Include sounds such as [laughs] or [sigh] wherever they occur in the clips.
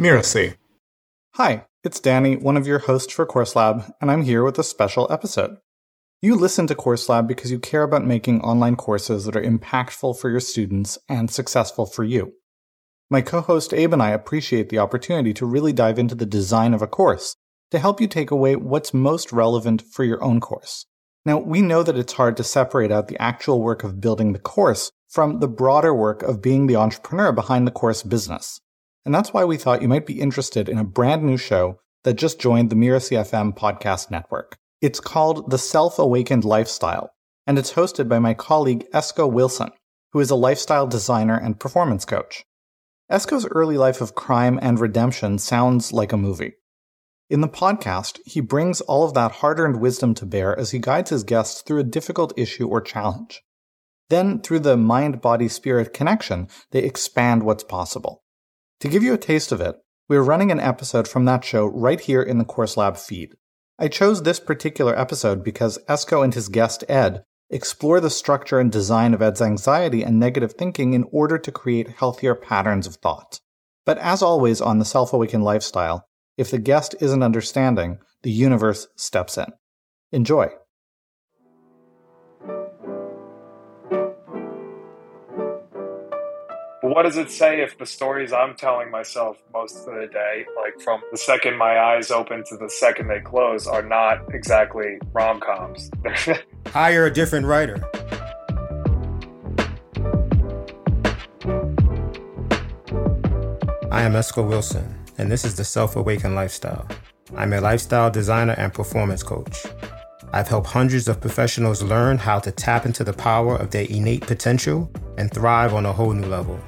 Mirasee. Hi, it's Danny, one of your hosts for Course Lab, and I'm here with a special episode. You listen to Course Lab because you care about making online courses that are impactful for your students and successful for you. My co host Abe and I appreciate the opportunity to really dive into the design of a course to help you take away what's most relevant for your own course. Now, we know that it's hard to separate out the actual work of building the course from the broader work of being the entrepreneur behind the course business. And that's why we thought you might be interested in a brand new show that just joined the Mirasee FM podcast network. It's called The Self Awakened Lifestyle, and it's hosted by my colleague Esco Wilson, who is a lifestyle designer and performance coach. Esco's early life of crime and redemption sounds like a movie. In the podcast, he brings all of that hard earned wisdom to bear as he guides his guests through a difficult issue or challenge. Then, through the mind body spirit connection, they expand what's possible. To give you a taste of it, we're running an episode from that show right here in the Course Lab feed. I chose this particular episode because Esco and his guest Ed explore the structure and design of Ed's anxiety and negative thinking in order to create healthier patterns of thought. But as always on the Self Awakened Lifestyle, if the guest isn't understanding, the universe steps in. Enjoy. What does it say if the stories I'm telling myself most of the day, like from the second my eyes open to the second they close, are not exactly rom coms? [laughs] Hire a different writer. I am Esco Wilson, and this is the Self Awakened Lifestyle. I'm a lifestyle designer and performance coach. I've helped hundreds of professionals learn how to tap into the power of their innate potential and thrive on a whole new level.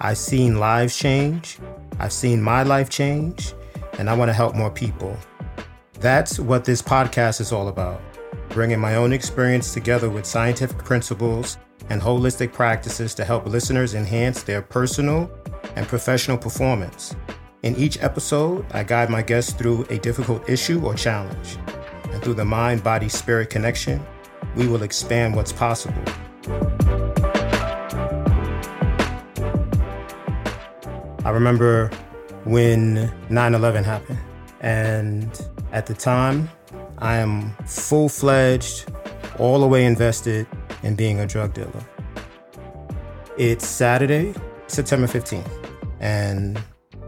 I've seen lives change, I've seen my life change, and I want to help more people. That's what this podcast is all about bringing my own experience together with scientific principles and holistic practices to help listeners enhance their personal and professional performance. In each episode, I guide my guests through a difficult issue or challenge. And through the mind body spirit connection, we will expand what's possible. I remember when 9 11 happened. And at the time, I am full fledged, all the way invested in being a drug dealer. It's Saturday, September 15th, and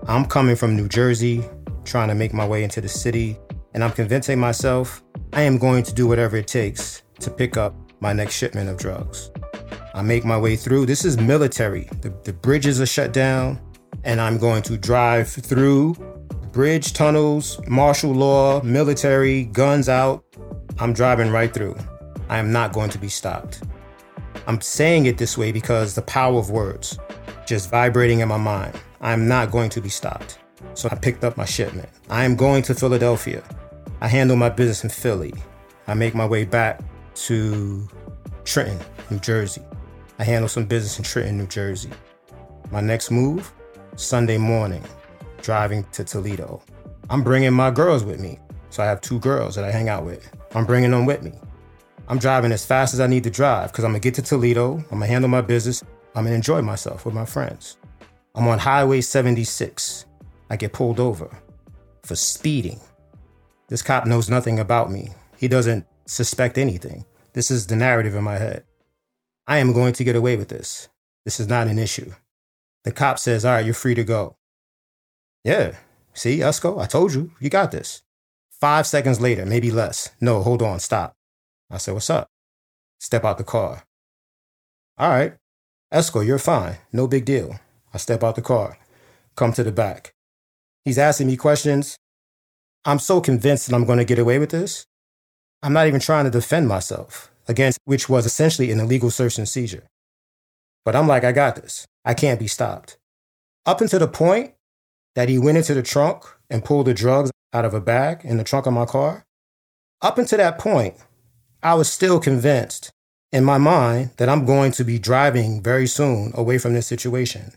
I'm coming from New Jersey, trying to make my way into the city, and I'm convincing myself I am going to do whatever it takes to pick up my next shipment of drugs. I make my way through. This is military. The, the bridges are shut down and I'm going to drive through bridge tunnels, martial law, military, guns out. I'm driving right through. I am not going to be stopped. I'm saying it this way because the power of words just vibrating in my mind. I'm not going to be stopped. So I picked up my shipment. I am going to Philadelphia. I handle my business in Philly. I make my way back to Trenton, New Jersey. I handle some business in Trenton, New Jersey. My next move, Sunday morning, driving to Toledo. I'm bringing my girls with me. So I have two girls that I hang out with. I'm bringing them with me. I'm driving as fast as I need to drive because I'm gonna get to Toledo. I'm gonna handle my business. I'm gonna enjoy myself with my friends. I'm on Highway 76. I get pulled over for speeding. This cop knows nothing about me. He doesn't suspect anything. This is the narrative in my head. I am going to get away with this. This is not an issue. The cop says, All right, you're free to go. Yeah. See, Esco, I told you, you got this. Five seconds later, maybe less. No, hold on, stop. I said, What's up? Step out the car. All right. Esco, you're fine. No big deal. I step out the car, come to the back. He's asking me questions. I'm so convinced that I'm going to get away with this. I'm not even trying to defend myself against which was essentially an illegal search and seizure. But I'm like, I got this. I can't be stopped. Up until the point that he went into the trunk and pulled the drugs out of a bag in the trunk of my car, up until that point, I was still convinced in my mind that I'm going to be driving very soon away from this situation.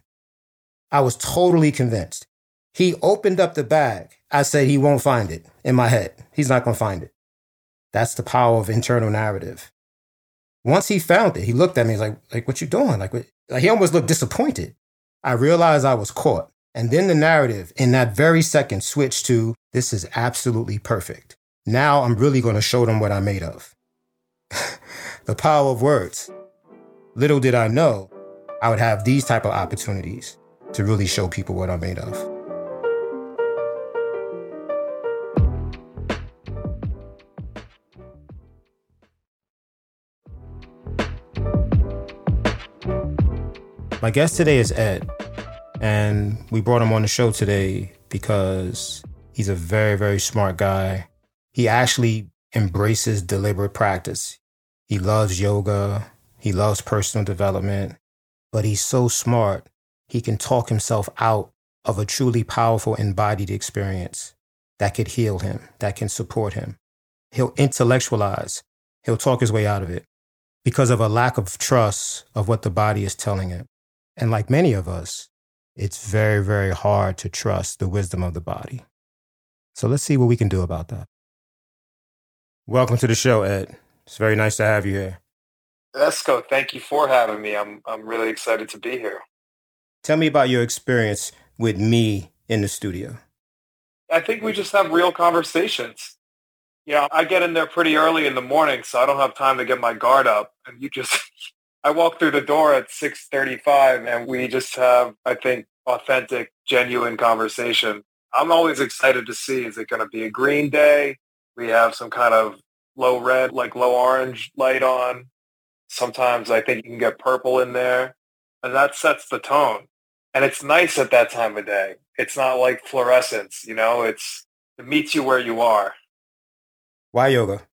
I was totally convinced. He opened up the bag. I said he won't find it in my head. He's not going to find it. That's the power of internal narrative. Once he found it, he looked at me. He's like, like, what you doing? Like, what? like he almost looked disappointed. I realized I was caught. And then the narrative in that very second switched to this is absolutely perfect. Now I'm really going to show them what I'm made of. [laughs] the power of words. Little did I know I would have these type of opportunities to really show people what I'm made of. My guest today is Ed, and we brought him on the show today because he's a very, very smart guy. He actually embraces deliberate practice. He loves yoga, he loves personal development, but he's so smart, he can talk himself out of a truly powerful embodied experience that could heal him, that can support him. He'll intellectualize, he'll talk his way out of it because of a lack of trust of what the body is telling him. And like many of us, it's very, very hard to trust the wisdom of the body. So let's see what we can do about that. Welcome to the show, Ed. It's very nice to have you here. Esco, thank you for having me. I'm I'm really excited to be here. Tell me about your experience with me in the studio. I think we just have real conversations. Yeah, I get in there pretty early in the morning, so I don't have time to get my guard up. And you just I walk through the door at 6:35 and we just have I think authentic, genuine conversation. I'm always excited to see is it going to be a green day? We have some kind of low red, like low orange light on. Sometimes I think you can get purple in there and that sets the tone. And it's nice at that time of day. It's not like fluorescence, you know, it's it meets you where you are. Why yoga?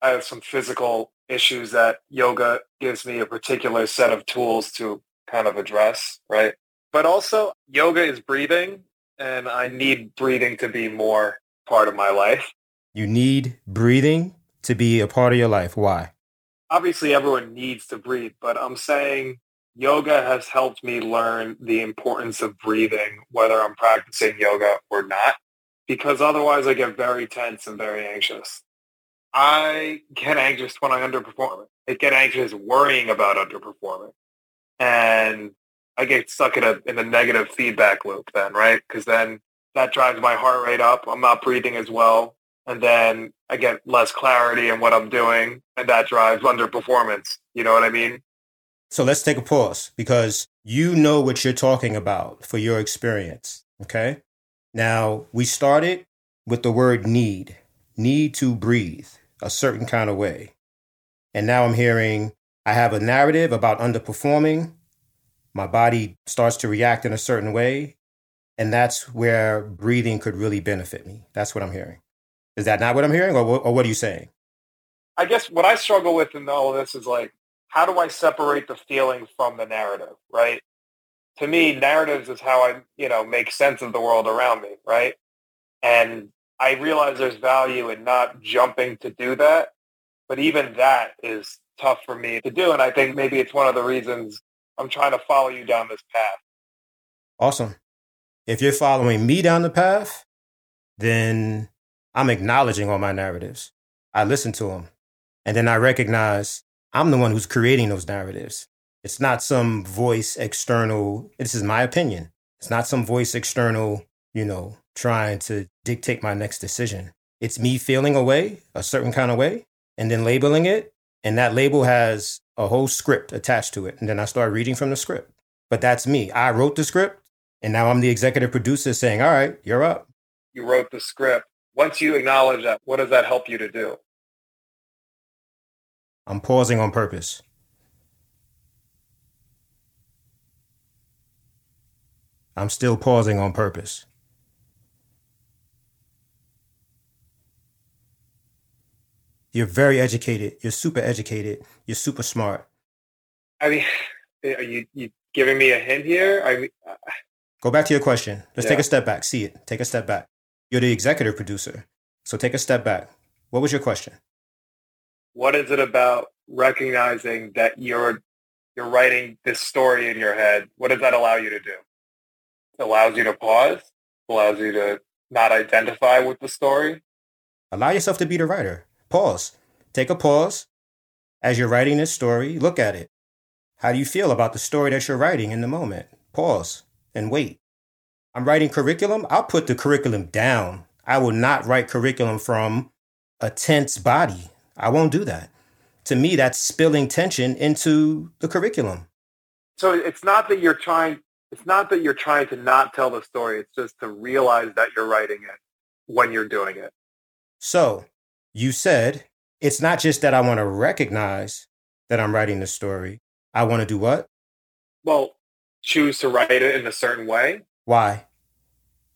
I have some physical issues that yoga gives me a particular set of tools to kind of address, right? But also yoga is breathing and I need breathing to be more part of my life. You need breathing to be a part of your life. Why? Obviously everyone needs to breathe, but I'm saying yoga has helped me learn the importance of breathing, whether I'm practicing yoga or not, because otherwise I get very tense and very anxious. I get anxious when I underperform. I get anxious worrying about underperforming. And I get stuck in a in a negative feedback loop then, right? Because then that drives my heart rate up. I'm not breathing as well. And then I get less clarity in what I'm doing and that drives underperformance. You know what I mean? So let's take a pause because you know what you're talking about for your experience. Okay. Now we started with the word need, need to breathe a certain kind of way. And now I'm hearing I have a narrative about underperforming. My body starts to react in a certain way. And that's where breathing could really benefit me. That's what I'm hearing. Is that not what I'm hearing? Or, or what are you saying? I guess what I struggle with in all of this is like, how do I separate the feeling from the narrative, right? To me, narratives is how I, you know, make sense of the world around me, right? And I realize there's value in not jumping to do that, but even that is tough for me to do. And I think maybe it's one of the reasons I'm trying to follow you down this path. Awesome. If you're following me down the path, then I'm acknowledging all my narratives. I listen to them. And then I recognize I'm the one who's creating those narratives. It's not some voice external. This is my opinion. It's not some voice external, you know, trying to dictate my next decision. It's me feeling a way, a certain kind of way, and then labeling it. And that label has a whole script attached to it. And then I start reading from the script. But that's me. I wrote the script, and now I'm the executive producer saying, all right, you're up. You wrote the script. Once you acknowledge that, what does that help you to do? I'm pausing on purpose. I'm still pausing on purpose. You're very educated. You're super educated. You're super smart. I mean, are you, you giving me a hint here? I mean, uh, Go back to your question. Let's yeah. take a step back. See it. Take a step back. You're the executive producer. So take a step back. What was your question? What is it about recognizing that you're you're writing this story in your head? What does that allow you to do? It allows you to pause, allows you to not identify with the story. Allow yourself to be the writer. Pause. Take a pause. As you're writing this story, look at it. How do you feel about the story that you're writing in the moment? Pause and wait. I'm writing curriculum, I'll put the curriculum down. I will not write curriculum from a tense body. I won't do that. To me, that's spilling tension into the curriculum. So it's not that you're trying it's not that you're trying to not tell the story. It's just to realize that you're writing it when you're doing it. So you said it's not just that I want to recognize that I'm writing the story. I want to do what? Well, choose to write it in a certain way. Why?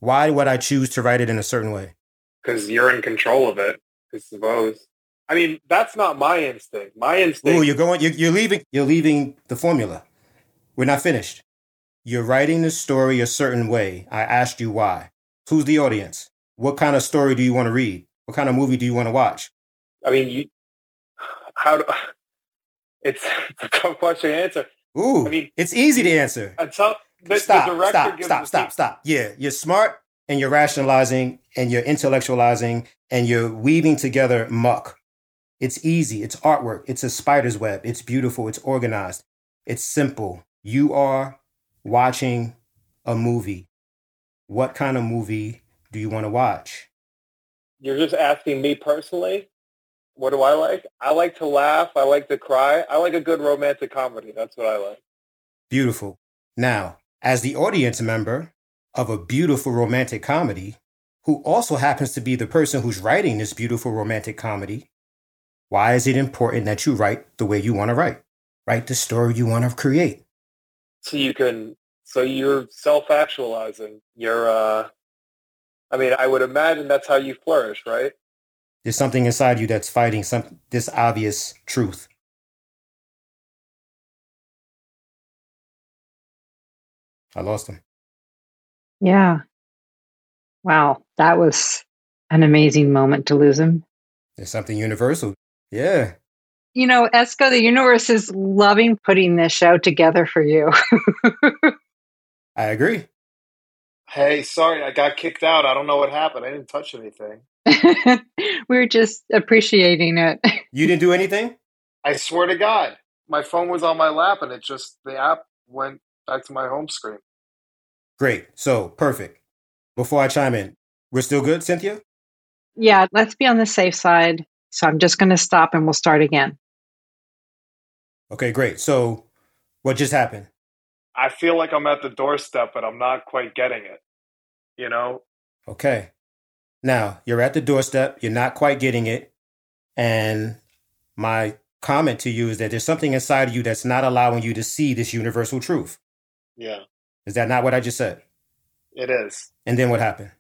Why would I choose to write it in a certain way? Because you're in control of it, I suppose. I mean, that's not my instinct. My instinct. Ooh, you're going. You're, you're leaving. You're leaving the formula. We're not finished. You're writing the story a certain way. I asked you why. Who's the audience? What kind of story do you want to read? What kind of movie do you want to watch? I mean, you. How do? It's, [laughs] it's a tough question to answer. Ooh, I mean, it's easy to answer. Until the, stop, the stop, stop, stop, stop. Yeah, you're smart and you're rationalizing and you're intellectualizing and you're weaving together muck. It's easy. It's artwork. It's a spider's web. It's beautiful. It's organized. It's simple. You are watching a movie. What kind of movie do you want to watch? You're just asking me personally. What do I like? I like to laugh. I like to cry. I like a good romantic comedy. That's what I like. Beautiful. Now, as the audience member of a beautiful romantic comedy, who also happens to be the person who's writing this beautiful romantic comedy, why is it important that you write the way you want to write? Write the story you want to create. So you can, so you're self-actualizing. You're, uh, I mean, I would imagine that's how you flourish, right? There's something inside you that's fighting some this obvious truth. I lost him. Yeah. Wow. That was an amazing moment to lose him. There's something universal. Yeah. You know, Esco, the universe is loving putting this show together for you. [laughs] I agree. Hey, sorry, I got kicked out. I don't know what happened. I didn't touch anything. [laughs] we were just appreciating it. You didn't do anything? I swear to God, my phone was on my lap and it just, the app went back to my home screen. Great. So, perfect. Before I chime in, we're still good, Cynthia? Yeah, let's be on the safe side. So I'm just going to stop and we'll start again. Okay, great. So, what just happened? I feel like I'm at the doorstep, but I'm not quite getting it. You know? Okay. Now, you're at the doorstep, you're not quite getting it. And my comment to you is that there's something inside of you that's not allowing you to see this universal truth. Yeah. Is that not what I just said? It is. And then what happened?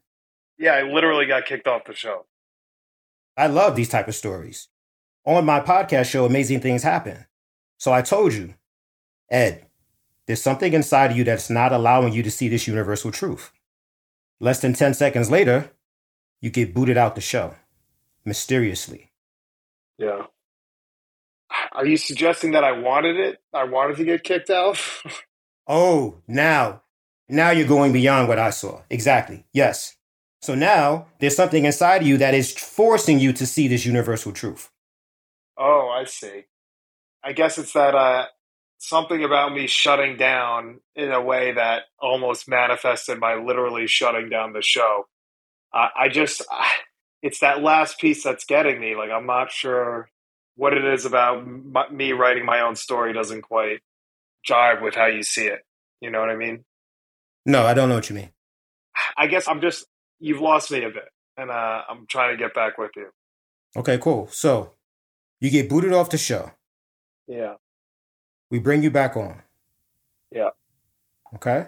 Yeah, I literally got kicked off the show. I love these type of stories. On my podcast show, Amazing Things Happen. So I told you, Ed, there's something inside of you that's not allowing you to see this universal truth. Less than 10 seconds later, you get booted out the show mysteriously. Yeah. Are you suggesting that I wanted it? I wanted to get kicked out? [laughs] oh, now, now you're going beyond what I saw. Exactly. Yes. So now there's something inside of you that is forcing you to see this universal truth. Oh, I see. I guess it's that uh, something about me shutting down in a way that almost manifested by literally shutting down the show. Uh, I just, it's that last piece that's getting me. Like, I'm not sure what it is about m- me writing my own story doesn't quite jive with how you see it. You know what I mean? No, I don't know what you mean. I guess I'm just, you've lost me a bit, and uh, I'm trying to get back with you. Okay, cool. So you get booted off the show. Yeah. We bring you back on. Yeah. Okay.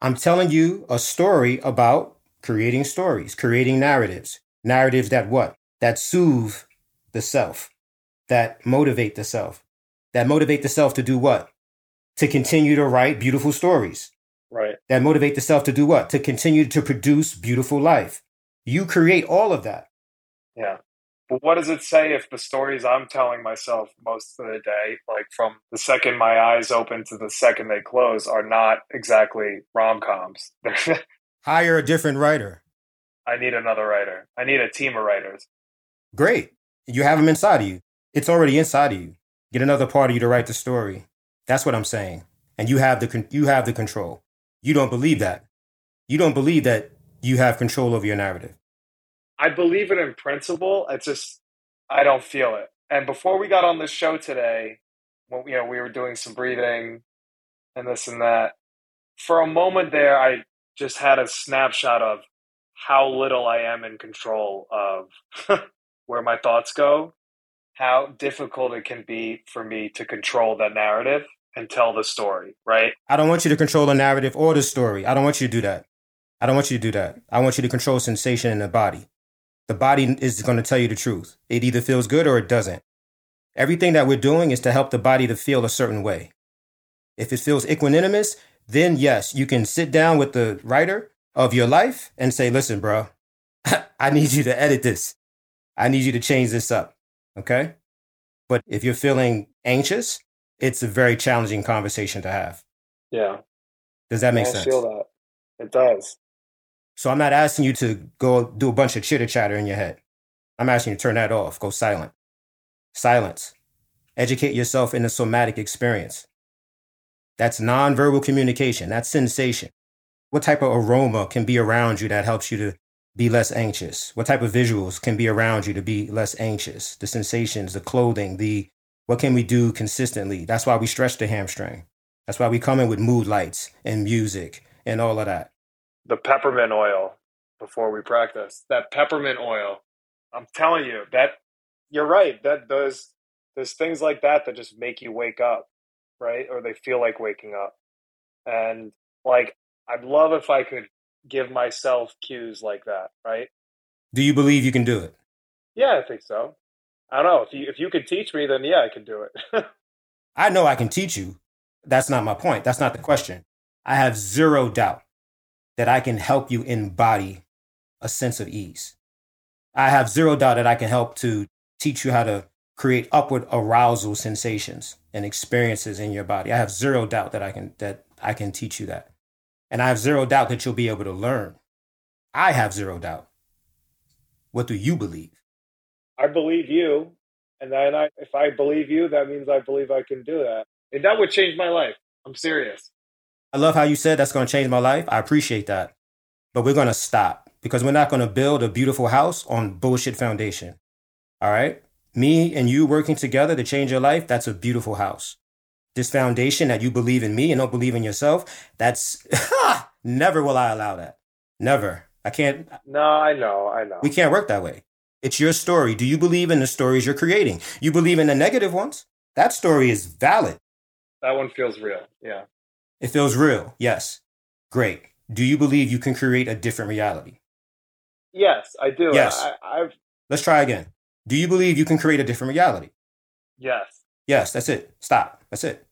I'm telling you a story about creating stories, creating narratives, narratives that what? That soothe the self, that motivate the self, that motivate the self to do what? To continue to write beautiful stories. Right. That motivate the self to do what? To continue to produce beautiful life. You create all of that. Yeah. But what does it say if the stories I'm telling myself most of the day, like from the second my eyes open to the second they close, are not exactly rom coms? [laughs] Hire a different writer. I need another writer. I need a team of writers. Great. You have them inside of you. It's already inside of you. Get another part of you to write the story. That's what I'm saying. And you have the con- you have the control. You don't believe that. You don't believe that you have control over your narrative. I believe it in principle. It's just I don't feel it. And before we got on the show today, when you know we were doing some breathing and this and that, for a moment there, I just had a snapshot of how little I am in control of [laughs] where my thoughts go, how difficult it can be for me to control the narrative and tell the story, right? I don't want you to control the narrative or the story. I don't want you to do that. I don't want you to do that. I want you to control sensation in the body. The body is going to tell you the truth. It either feels good or it doesn't. Everything that we're doing is to help the body to feel a certain way. If it feels equanimous, then yes, you can sit down with the writer of your life and say, listen, bro, [laughs] I need you to edit this. I need you to change this up. Okay. But if you're feeling anxious, it's a very challenging conversation to have. Yeah. Does that make I sense? feel that. It does. So I'm not asking you to go do a bunch of chitter chatter in your head. I'm asking you to turn that off, go silent. Silence. Educate yourself in the somatic experience. That's nonverbal communication, that's sensation. What type of aroma can be around you that helps you to be less anxious? What type of visuals can be around you to be less anxious? The sensations, the clothing, the what can we do consistently? That's why we stretch the hamstring. That's why we come in with mood lights and music and all of that. The peppermint oil before we practice. That peppermint oil. I'm telling you, that you're right. That those there's things like that that just make you wake up, right? Or they feel like waking up. And like I'd love if I could give myself cues like that, right? Do you believe you can do it? Yeah, I think so. I don't know. If you if you could teach me, then yeah, I can do it. [laughs] I know I can teach you. That's not my point. That's not the question. I have zero doubt that I can help you embody a sense of ease. I have zero doubt that I can help to teach you how to create upward arousal sensations and experiences in your body. I have zero doubt that I can that I can teach you that. And I have zero doubt that you'll be able to learn. I have zero doubt. What do you believe? I believe you, and then I, if I believe you, that means I believe I can do that, and that would change my life. I'm serious. I love how you said that's going to change my life. I appreciate that. But we're going to stop because we're not going to build a beautiful house on bullshit foundation. All right? Me and you working together to change your life, that's a beautiful house. This foundation that you believe in me and don't believe in yourself, that's [laughs] never will I allow that. Never. I can't. No, I know, I know. We can't work that way. It's your story. Do you believe in the stories you're creating? You believe in the negative ones? That story is valid. That one feels real. Yeah. It feels real. Yes. Great. Do you believe you can create a different reality? Yes, I do. Yes. I, I've Let's try again. Do you believe you can create a different reality? yes. Yes, that's it. Stop. That's it.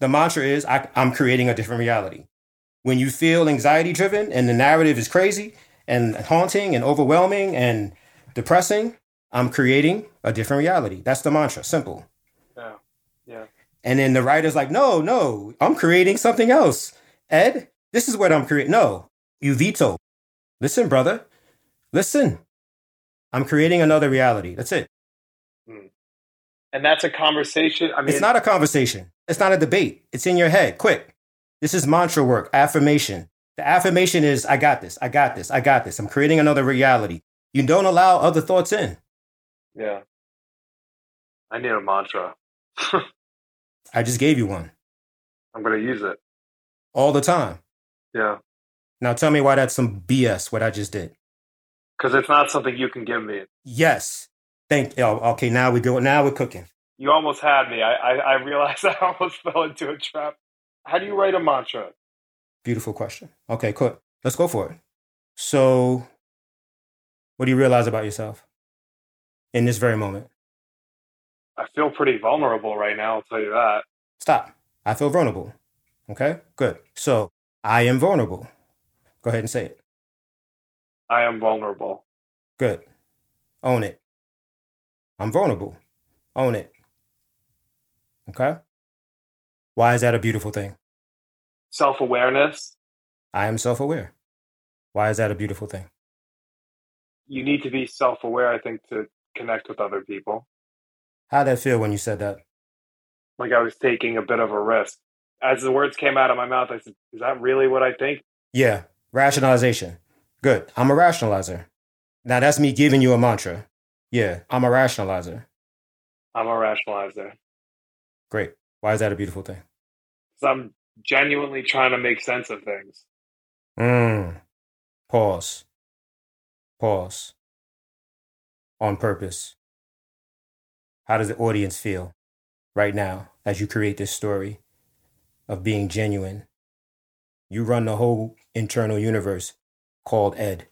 The mantra is I, I'm creating a different reality. When you feel anxiety driven and the narrative is crazy and haunting and overwhelming and depressing, I'm creating a different reality. That's the mantra. Simple. And then the writer's like, no, no, I'm creating something else. Ed, this is what I'm creating. No, you veto. Listen, brother. Listen. I'm creating another reality. That's it. Hmm. And that's a conversation. I mean, It's not a conversation. It's not a debate. It's in your head. Quick. This is mantra work, affirmation. The affirmation is I got this. I got this. I got this. I'm creating another reality. You don't allow other thoughts in. Yeah. I need a mantra. [laughs] I just gave you one I'm going to use it. all the time. Yeah. Now tell me why that's some BS what I just did. Because it's not something you can give me. Yes. Thank you. Okay, now we go. Now we're cooking. You almost had me. I, I, I realized [laughs] I almost fell into a trap. How do you write a mantra? Beautiful question. Okay, cool. Let's go for it. So, what do you realize about yourself in this very moment? I feel pretty vulnerable right now, I'll tell you that. Stop. I feel vulnerable. Okay, good. So, I am vulnerable. Go ahead and say it. I am vulnerable. Good. Own it. I'm vulnerable. Own it. Okay? Why is that a beautiful thing? Self awareness. I am self aware. Why is that a beautiful thing? You need to be self aware, I think, to connect with other people. How'd that feel when you said that? Like I was taking a bit of a risk. As the words came out of my mouth, I said, Is that really what I think? Yeah, Rationalization. Good. I'm a rationalizer. Now that's me giving you a mantra. Yeah, I'm a rationalizer. I'm a rationalizer. Great. Why is that a beautiful thing? Because I'm genuinely trying to make sense of things. Mm. Pause. Pause. On purpose. How does the audience feel right now as you create this story of being genuine? You run the whole internal universe called Ed.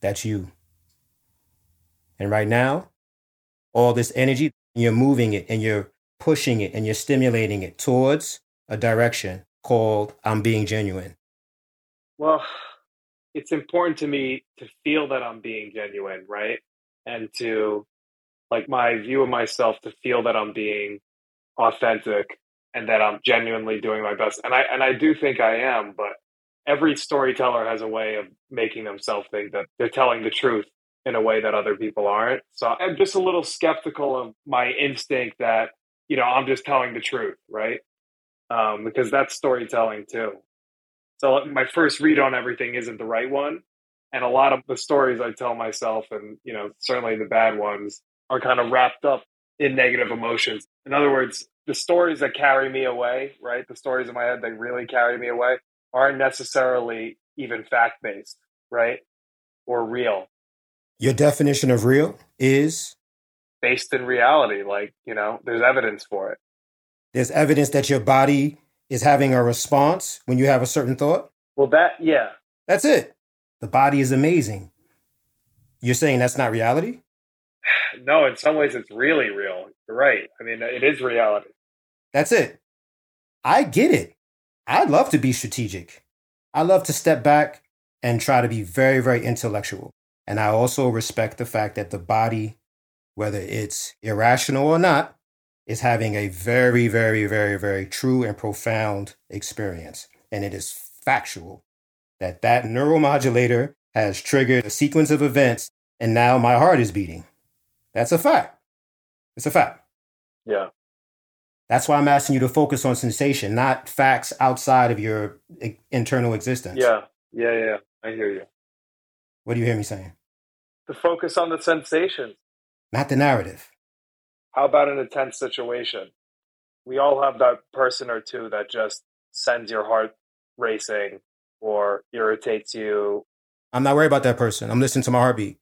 That's you. And right now, all this energy, you're moving it and you're pushing it and you're stimulating it towards a direction called I'm being genuine. Well, it's important to me to feel that I'm being genuine, right? And to like my view of myself to feel that I'm being authentic and that I'm genuinely doing my best. And I and I do think I am, but every storyteller has a way of making themselves think that they're telling the truth in a way that other people aren't. So I'm just a little skeptical of my instinct that, you know, I'm just telling the truth, right? Um, because that's storytelling too. So my first read on everything isn't the right one. And a lot of the stories I tell myself, and, you know, certainly the bad ones, are kind of wrapped up in negative emotions. In other words, the stories that carry me away, right? The stories in my head that really carry me away aren't necessarily even fact based, right? Or real. Your definition of real is based in reality. Like, you know, there's evidence for it. There's evidence that your body is having a response when you have a certain thought. Well, that, yeah. That's it. The body is amazing. You're saying that's not reality? [sighs] No, in some ways it's really real. You're right. I mean, it is reality. That's it. I get it. I'd love to be strategic. I love to step back and try to be very, very intellectual. And I also respect the fact that the body, whether it's irrational or not, is having a very, very, very, very true and profound experience. And it is factual that that neuromodulator has triggered a sequence of events, and now my heart is beating. That's a fact. It's a fact. Yeah. That's why I'm asking you to focus on sensation, not facts outside of your internal existence. Yeah, yeah, yeah. I hear you. What do you hear me saying? To focus on the sensation, not the narrative. How about an intense situation? We all have that person or two that just sends your heart racing or irritates you. I'm not worried about that person. I'm listening to my heartbeat.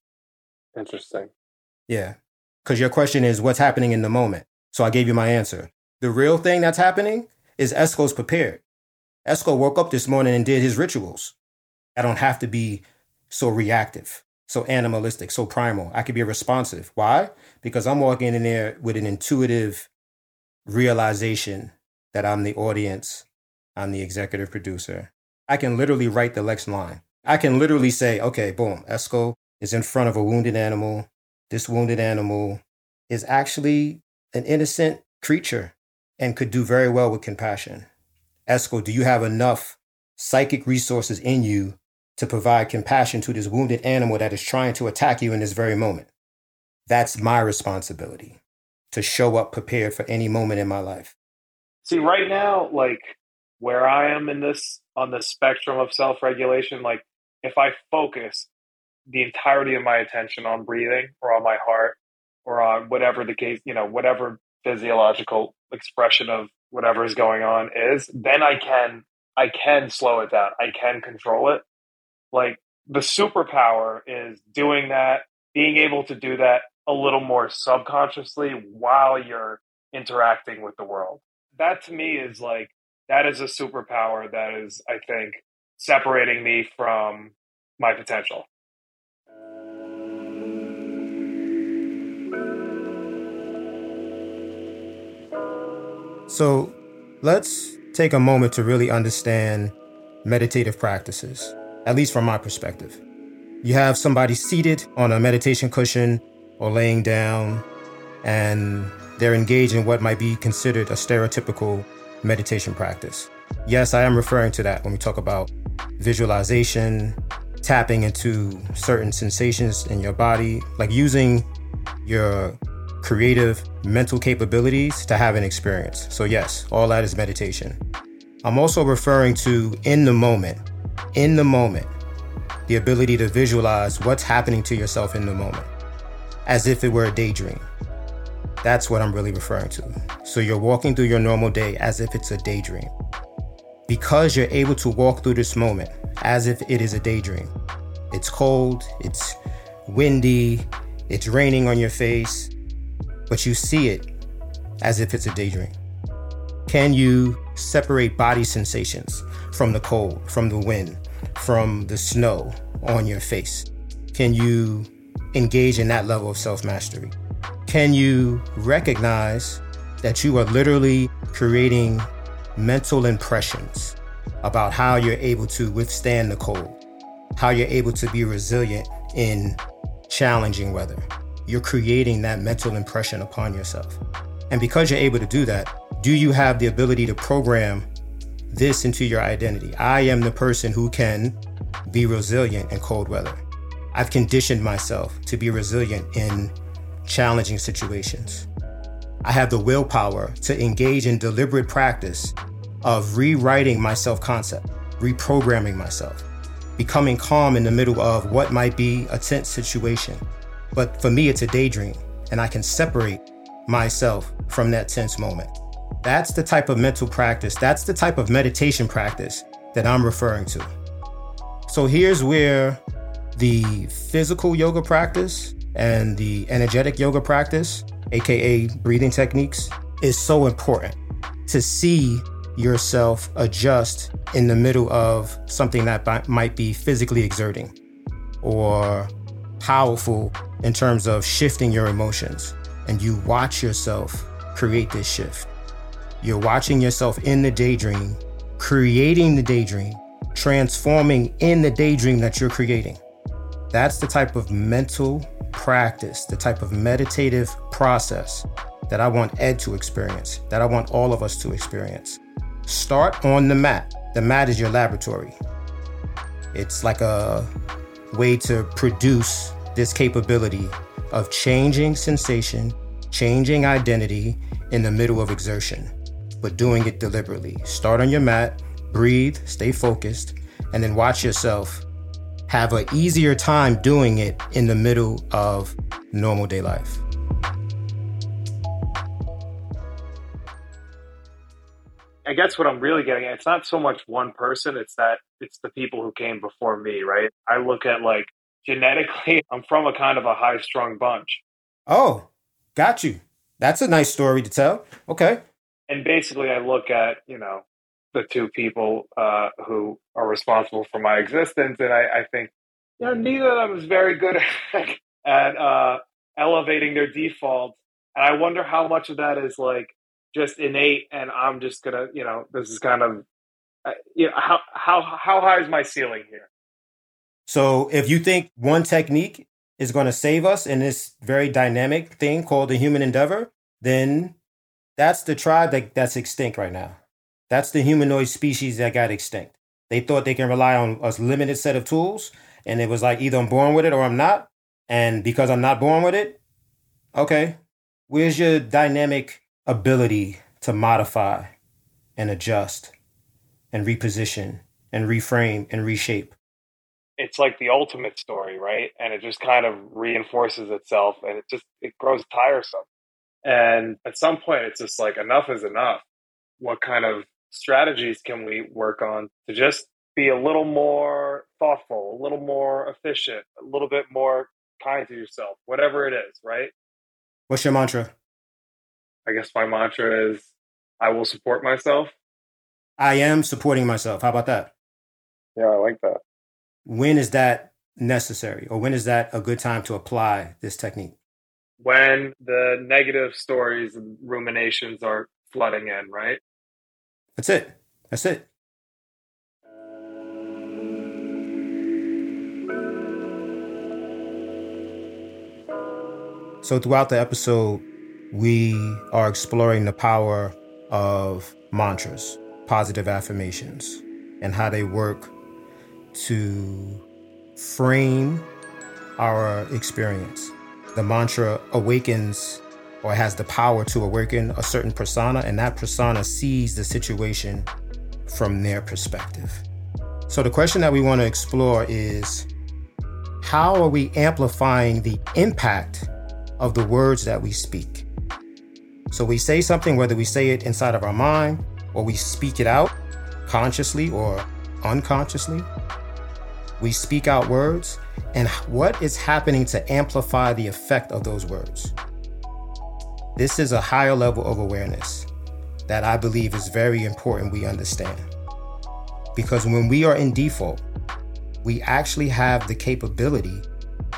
Interesting. Yeah. Because your question is what's happening in the moment. So I gave you my answer. The real thing that's happening is Esco's prepared. Esco woke up this morning and did his rituals. I don't have to be so reactive, so animalistic, so primal. I could be responsive. Why? Because I'm walking in there with an intuitive realization that I'm the audience, I'm the executive producer. I can literally write the next line. I can literally say, okay, boom, Esco is in front of a wounded animal. This wounded animal is actually an innocent creature and could do very well with compassion. Esco, do you have enough psychic resources in you to provide compassion to this wounded animal that is trying to attack you in this very moment? That's my responsibility to show up prepared for any moment in my life. See, right now, like where I am in this on the spectrum of self regulation, like if I focus the entirety of my attention on breathing or on my heart or on whatever the case, you know, whatever physiological expression of whatever is going on is, then I can I can slow it down. I can control it. Like the superpower is doing that, being able to do that a little more subconsciously while you're interacting with the world. That to me is like that is a superpower that is I think separating me from my potential. So let's take a moment to really understand meditative practices, at least from my perspective. You have somebody seated on a meditation cushion or laying down, and they're engaged in what might be considered a stereotypical meditation practice. Yes, I am referring to that when we talk about visualization, tapping into certain sensations in your body, like using your creative mental capabilities to have an experience. So, yes, all that is meditation. I'm also referring to in the moment, in the moment, the ability to visualize what's happening to yourself in the moment as if it were a daydream. That's what I'm really referring to. So you're walking through your normal day as if it's a daydream. Because you're able to walk through this moment as if it is a daydream. It's cold, it's windy, it's raining on your face, but you see it as if it's a daydream. Can you separate body sensations from the cold, from the wind, from the snow on your face? Can you engage in that level of self mastery? Can you recognize that you are literally creating mental impressions about how you're able to withstand the cold, how you're able to be resilient in challenging weather? You're creating that mental impression upon yourself. And because you're able to do that, do you have the ability to program this into your identity? I am the person who can be resilient in cold weather. I've conditioned myself to be resilient in challenging situations. I have the willpower to engage in deliberate practice of rewriting my self concept, reprogramming myself, becoming calm in the middle of what might be a tense situation. But for me, it's a daydream, and I can separate myself from that tense moment. That's the type of mental practice, that's the type of meditation practice that I'm referring to. So here's where the physical yoga practice and the energetic yoga practice, aka breathing techniques, is so important to see yourself adjust in the middle of something that might be physically exerting or powerful in terms of shifting your emotions. And you watch yourself create this shift. You're watching yourself in the daydream, creating the daydream, transforming in the daydream that you're creating. That's the type of mental practice, the type of meditative process that I want Ed to experience, that I want all of us to experience. Start on the mat. The mat is your laboratory. It's like a way to produce this capability of changing sensation, changing identity in the middle of exertion, but doing it deliberately. Start on your mat, breathe, stay focused, and then watch yourself have an easier time doing it in the middle of normal day life. I guess what I'm really getting at, it's not so much one person, it's that it's the people who came before me, right? I look at like genetically, [laughs] I'm from a kind of a high strung bunch. Oh, got you. That's a nice story to tell. Okay. And basically, I look at, you know, the two people uh, who are responsible for my existence. And I, I, think, you know, neither of them is very good [laughs] at uh, elevating their default. And I wonder how much of that is like just innate, and I'm just gonna, you know, this is kind of, uh, you know, how how how high is my ceiling here? So if you think one technique is going to save us in this very dynamic thing called the human endeavor, then that's the tribe that, that's extinct right now. That's the humanoid species that got extinct. They thought they can rely on a limited set of tools, and it was like either I'm born with it or I'm not. And because I'm not born with it, okay, where's your dynamic ability to modify and adjust and reposition and reframe and reshape? It's like the ultimate story, right? And it just kind of reinforces itself and it just it grows tiresome. And at some point it's just like enough is enough. What kind of strategies can we work on to just be a little more thoughtful, a little more efficient, a little bit more kind to yourself, whatever it is, right? What's your mantra? I guess my mantra is I will support myself. I am supporting myself. How about that? Yeah, I like that. When is that necessary or when is that a good time to apply this technique? When the negative stories and ruminations are flooding in, right? That's it. That's it. So, throughout the episode, we are exploring the power of mantras, positive affirmations, and how they work to frame our experience. The mantra awakens or has the power to awaken a certain persona, and that persona sees the situation from their perspective. So, the question that we want to explore is how are we amplifying the impact of the words that we speak? So we say something, whether we say it inside of our mind or we speak it out consciously or unconsciously. We speak out words, and what is happening to amplify the effect of those words? This is a higher level of awareness that I believe is very important we understand. Because when we are in default, we actually have the capability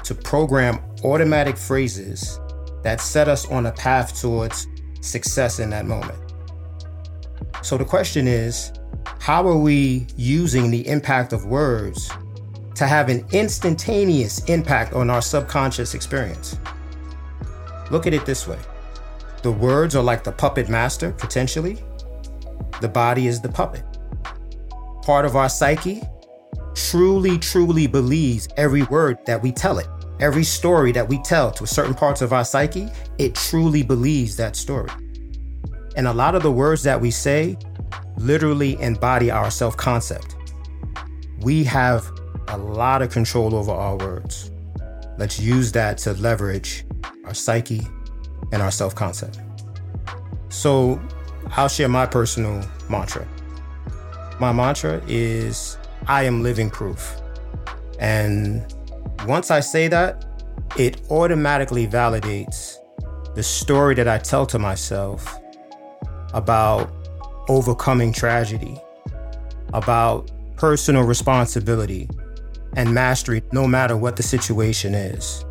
to program automatic phrases that set us on a path towards success in that moment. So the question is how are we using the impact of words to have an instantaneous impact on our subconscious experience? Look at it this way the words are like the puppet master, potentially, the body is the puppet. Part of our psyche truly, truly believes every word that we tell it. Every story that we tell to certain parts of our psyche, it truly believes that story. And a lot of the words that we say literally embody our self concept. We have a lot of control over our words. Let's use that to leverage our psyche and our self concept. So, I'll share my personal mantra. My mantra is I am living proof. And once I say that, it automatically validates the story that I tell to myself about overcoming tragedy, about personal responsibility and mastery, no matter what the situation is.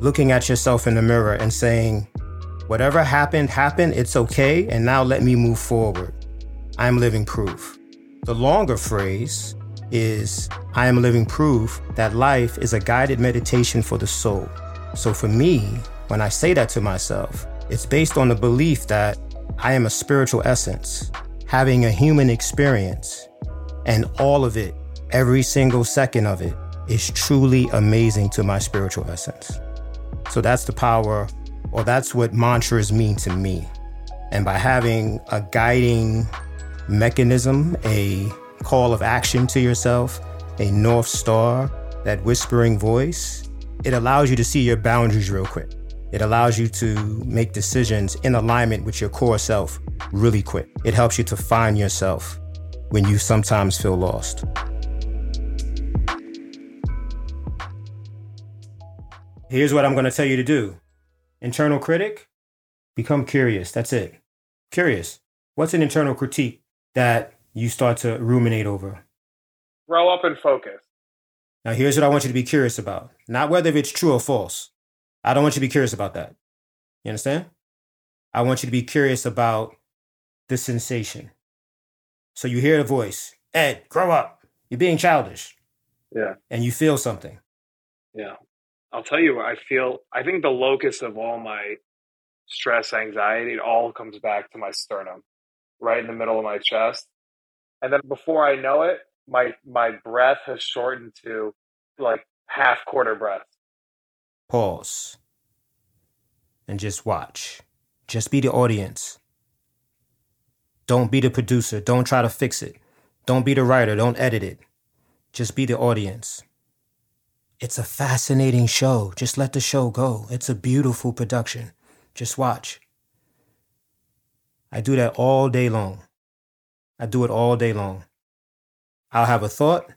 Looking at yourself in the mirror and saying, whatever happened, happened, it's okay, and now let me move forward. I'm living proof. The longer phrase is I am living proof that life is a guided meditation for the soul. So for me, when I say that to myself, it's based on the belief that I am a spiritual essence, having a human experience, and all of it, every single second of it, is truly amazing to my spiritual essence. So that's the power, or that's what mantras mean to me. And by having a guiding mechanism, a call of action to yourself, a North Star, that whispering voice, it allows you to see your boundaries real quick. It allows you to make decisions in alignment with your core self really quick. It helps you to find yourself when you sometimes feel lost. Here's what I'm going to tell you to do internal critic, become curious. That's it. Curious. What's an internal critique that you start to ruminate over? Grow up and focus. Now, here's what I want you to be curious about not whether it's true or false. I don't want you to be curious about that. You understand? I want you to be curious about the sensation. So you hear the voice, Ed, grow up. You're being childish. Yeah. And you feel something. Yeah. I'll tell you, what, I feel, I think the locus of all my stress, anxiety, it all comes back to my sternum, right in the middle of my chest. And then before I know it, my my breath has shortened to like half quarter breath. Pause. And just watch. Just be the audience. Don't be the producer. Don't try to fix it. Don't be the writer. Don't edit it. Just be the audience. It's a fascinating show. Just let the show go. It's a beautiful production. Just watch. I do that all day long. I do it all day long. I'll have a thought.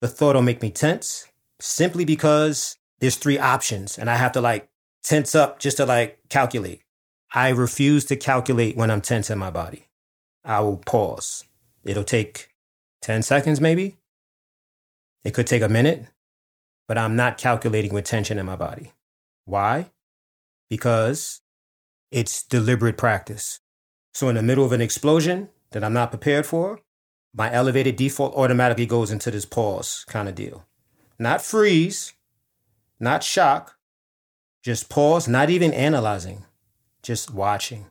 The thought will make me tense simply because there's three options and I have to like tense up just to like calculate. I refuse to calculate when I'm tense in my body. I will pause. It'll take 10 seconds, maybe. It could take a minute, but I'm not calculating with tension in my body. Why? Because it's deliberate practice. So, in the middle of an explosion that I'm not prepared for, my elevated default automatically goes into this pause kind of deal. Not freeze, not shock, just pause, not even analyzing, just watching.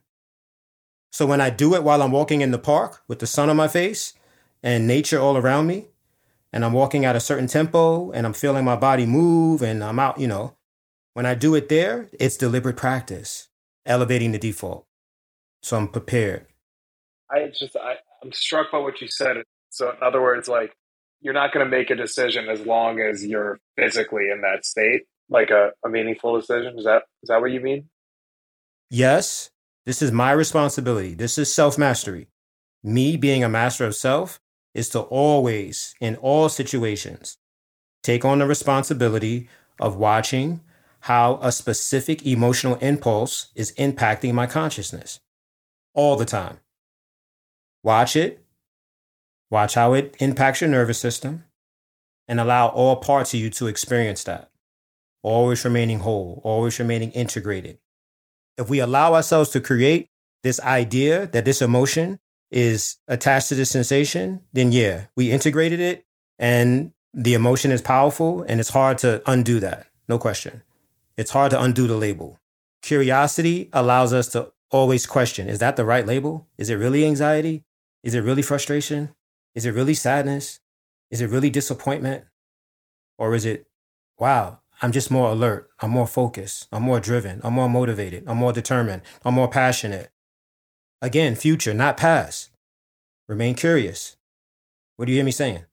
So when I do it while I'm walking in the park with the sun on my face and nature all around me, and I'm walking at a certain tempo and I'm feeling my body move and I'm out, you know, when I do it there, it's deliberate practice, elevating the default. So I'm prepared. I just, I, I'm struck by what you said. So in other words, like you're not going to make a decision as long as you're physically in that state, like a, a meaningful decision. Is that is that what you mean? Yes, this is my responsibility. This is self mastery. Me being a master of self is to always, in all situations, take on the responsibility of watching how a specific emotional impulse is impacting my consciousness all the time. Watch it, watch how it impacts your nervous system, and allow all parts of you to experience that. Always remaining whole, always remaining integrated. If we allow ourselves to create this idea that this emotion is attached to the sensation, then yeah, we integrated it and the emotion is powerful and it's hard to undo that. No question. It's hard to undo the label. Curiosity allows us to always question is that the right label? Is it really anxiety? Is it really frustration? Is it really sadness? Is it really disappointment? Or is it, wow, I'm just more alert. I'm more focused. I'm more driven. I'm more motivated. I'm more determined. I'm more passionate. Again, future, not past. Remain curious. What do you hear me saying?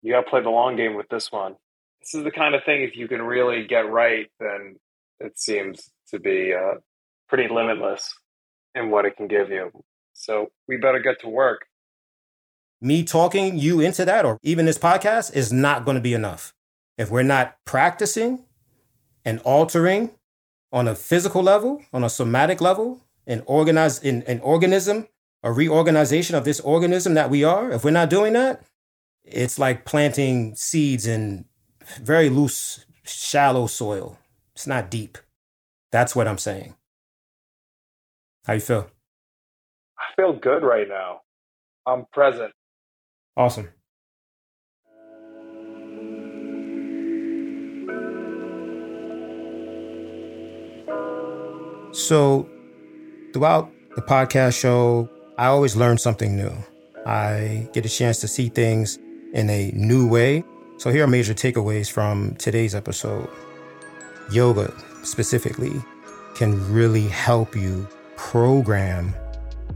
You got to play the long game with this one. This is the kind of thing, if you can really get right, then it seems to be uh, pretty limitless in what it can give you. So we better get to work. Me talking you into that, or even this podcast, is not going to be enough. If we're not practicing and altering on a physical level, on a somatic level, organize in an organism, a reorganization of this organism that we are, if we're not doing that, it's like planting seeds in very loose, shallow soil. It's not deep. That's what I'm saying. How you feel? Feel good right now. I'm present. Awesome. So, throughout the podcast show, I always learn something new. I get a chance to see things in a new way. So, here are major takeaways from today's episode. Yoga, specifically, can really help you program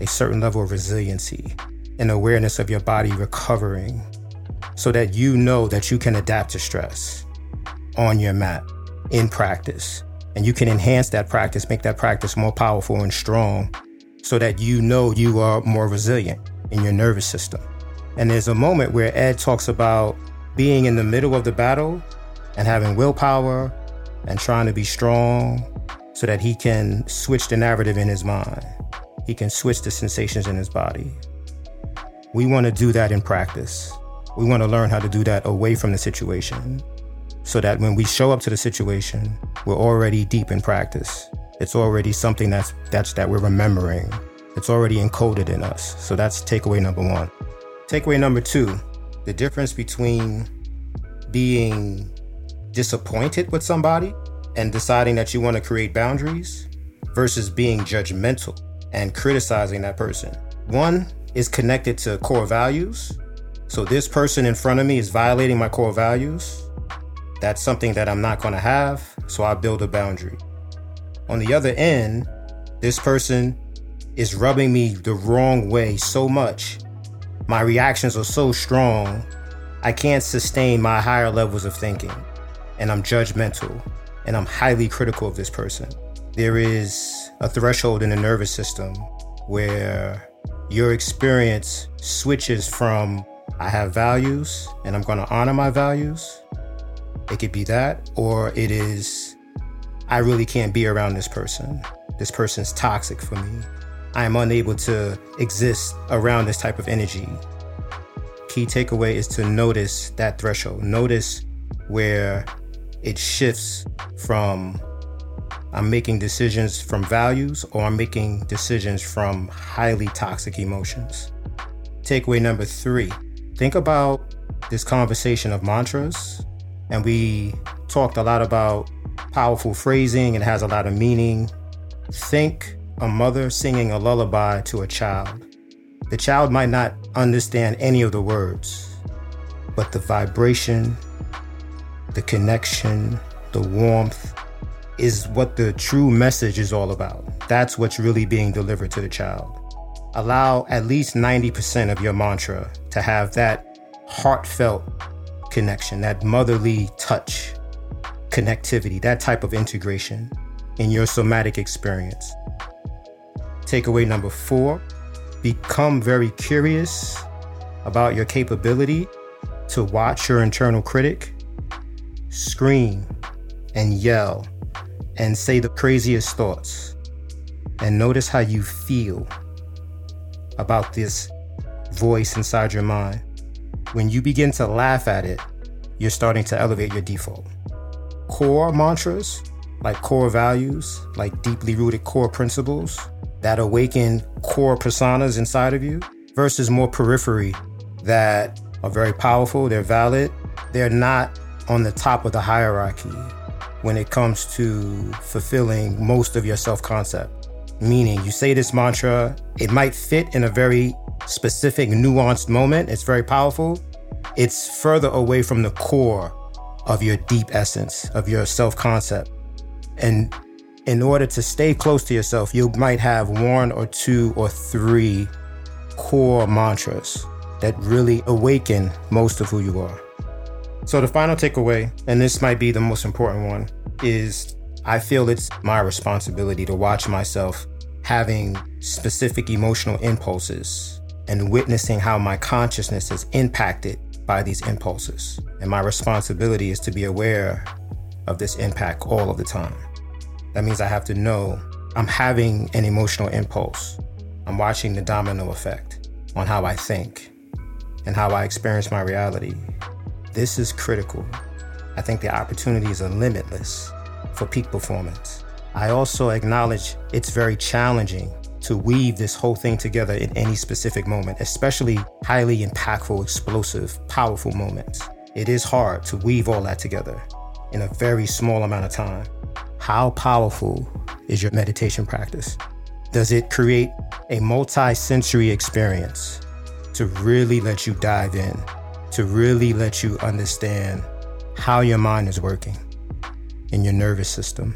a certain level of resiliency and awareness of your body recovering so that you know that you can adapt to stress on your mat in practice. And you can enhance that practice, make that practice more powerful and strong so that you know you are more resilient in your nervous system. And there's a moment where Ed talks about being in the middle of the battle and having willpower and trying to be strong so that he can switch the narrative in his mind. He can switch the sensations in his body. We want to do that in practice. We want to learn how to do that away from the situation so that when we show up to the situation, we're already deep in practice. It's already something that's that's that we're remembering. It's already encoded in us. So that's takeaway number 1. Takeaway number 2, the difference between being disappointed with somebody and deciding that you want to create boundaries versus being judgmental and criticizing that person. One is connected to core values. So this person in front of me is violating my core values. That's something that I'm not going to have. So I build a boundary. On the other end, this person is rubbing me the wrong way so much. My reactions are so strong. I can't sustain my higher levels of thinking. And I'm judgmental and I'm highly critical of this person. There is a threshold in the nervous system where your experience switches from I have values and I'm going to honor my values. It could be that, or it is I really can't be around this person. This person's toxic for me. I am unable to exist around this type of energy. Key takeaway is to notice that threshold. Notice where it shifts from I'm making decisions from values or I'm making decisions from highly toxic emotions. Takeaway number three think about this conversation of mantras. And we talked a lot about powerful phrasing, it has a lot of meaning. Think a mother singing a lullaby to a child. The child might not understand any of the words, but the vibration, the connection, the warmth is what the true message is all about. That's what's really being delivered to the child. Allow at least 90% of your mantra to have that heartfelt connection, that motherly touch, connectivity, that type of integration in your somatic experience. Takeaway number four become very curious about your capability to watch your internal critic scream and yell and say the craziest thoughts and notice how you feel about this voice inside your mind. When you begin to laugh at it, you're starting to elevate your default. Core mantras, like core values, like deeply rooted core principles that awaken core personas inside of you, versus more periphery that are very powerful, they're valid, they're not on the top of the hierarchy when it comes to fulfilling most of your self concept. Meaning, you say this mantra, it might fit in a very specific, nuanced moment. It's very powerful. It's further away from the core of your deep essence, of your self concept. And in order to stay close to yourself, you might have one or two or three core mantras that really awaken most of who you are. So, the final takeaway, and this might be the most important one, is I feel it's my responsibility to watch myself having specific emotional impulses and witnessing how my consciousness is impacted by these impulses. And my responsibility is to be aware of this impact all of the time. That means I have to know I'm having an emotional impulse. I'm watching the domino effect on how I think and how I experience my reality. This is critical. I think the opportunities are limitless for peak performance. I also acknowledge it's very challenging to weave this whole thing together in any specific moment, especially highly impactful, explosive, powerful moments. It is hard to weave all that together in a very small amount of time. How powerful is your meditation practice? Does it create a multi sensory experience to really let you dive in, to really let you understand how your mind is working in your nervous system,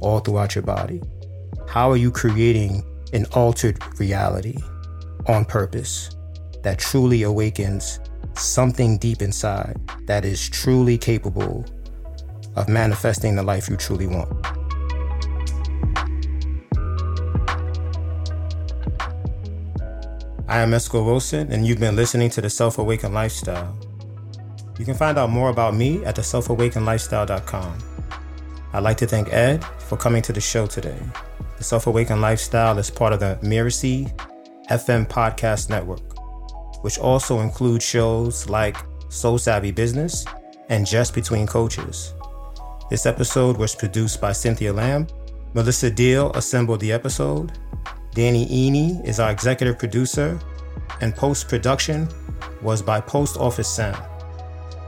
all throughout your body? How are you creating an altered reality on purpose that truly awakens something deep inside that is truly capable of manifesting the life you truly want? I am Esco Wilson, and you've been listening to The Self Awakened Lifestyle. You can find out more about me at theselfawakenedlifestyle.com. I'd like to thank Ed for coming to the show today. The Self Awakened Lifestyle is part of the Mirasee FM podcast network, which also includes shows like Soul Savvy Business and Just Between Coaches. This episode was produced by Cynthia Lamb. Melissa Deal assembled the episode, Danny Iny is our executive producer, and post production was by Post Office Sound.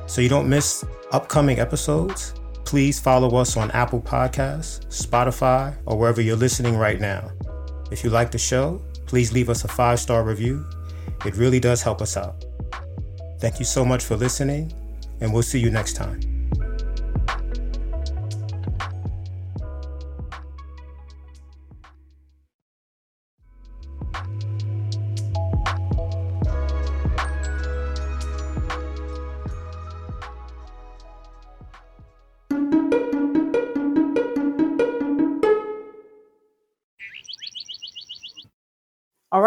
So you don't miss upcoming episodes, please follow us on Apple Podcasts, Spotify, or wherever you're listening right now. If you like the show, please leave us a five star review. It really does help us out. Thank you so much for listening, and we'll see you next time.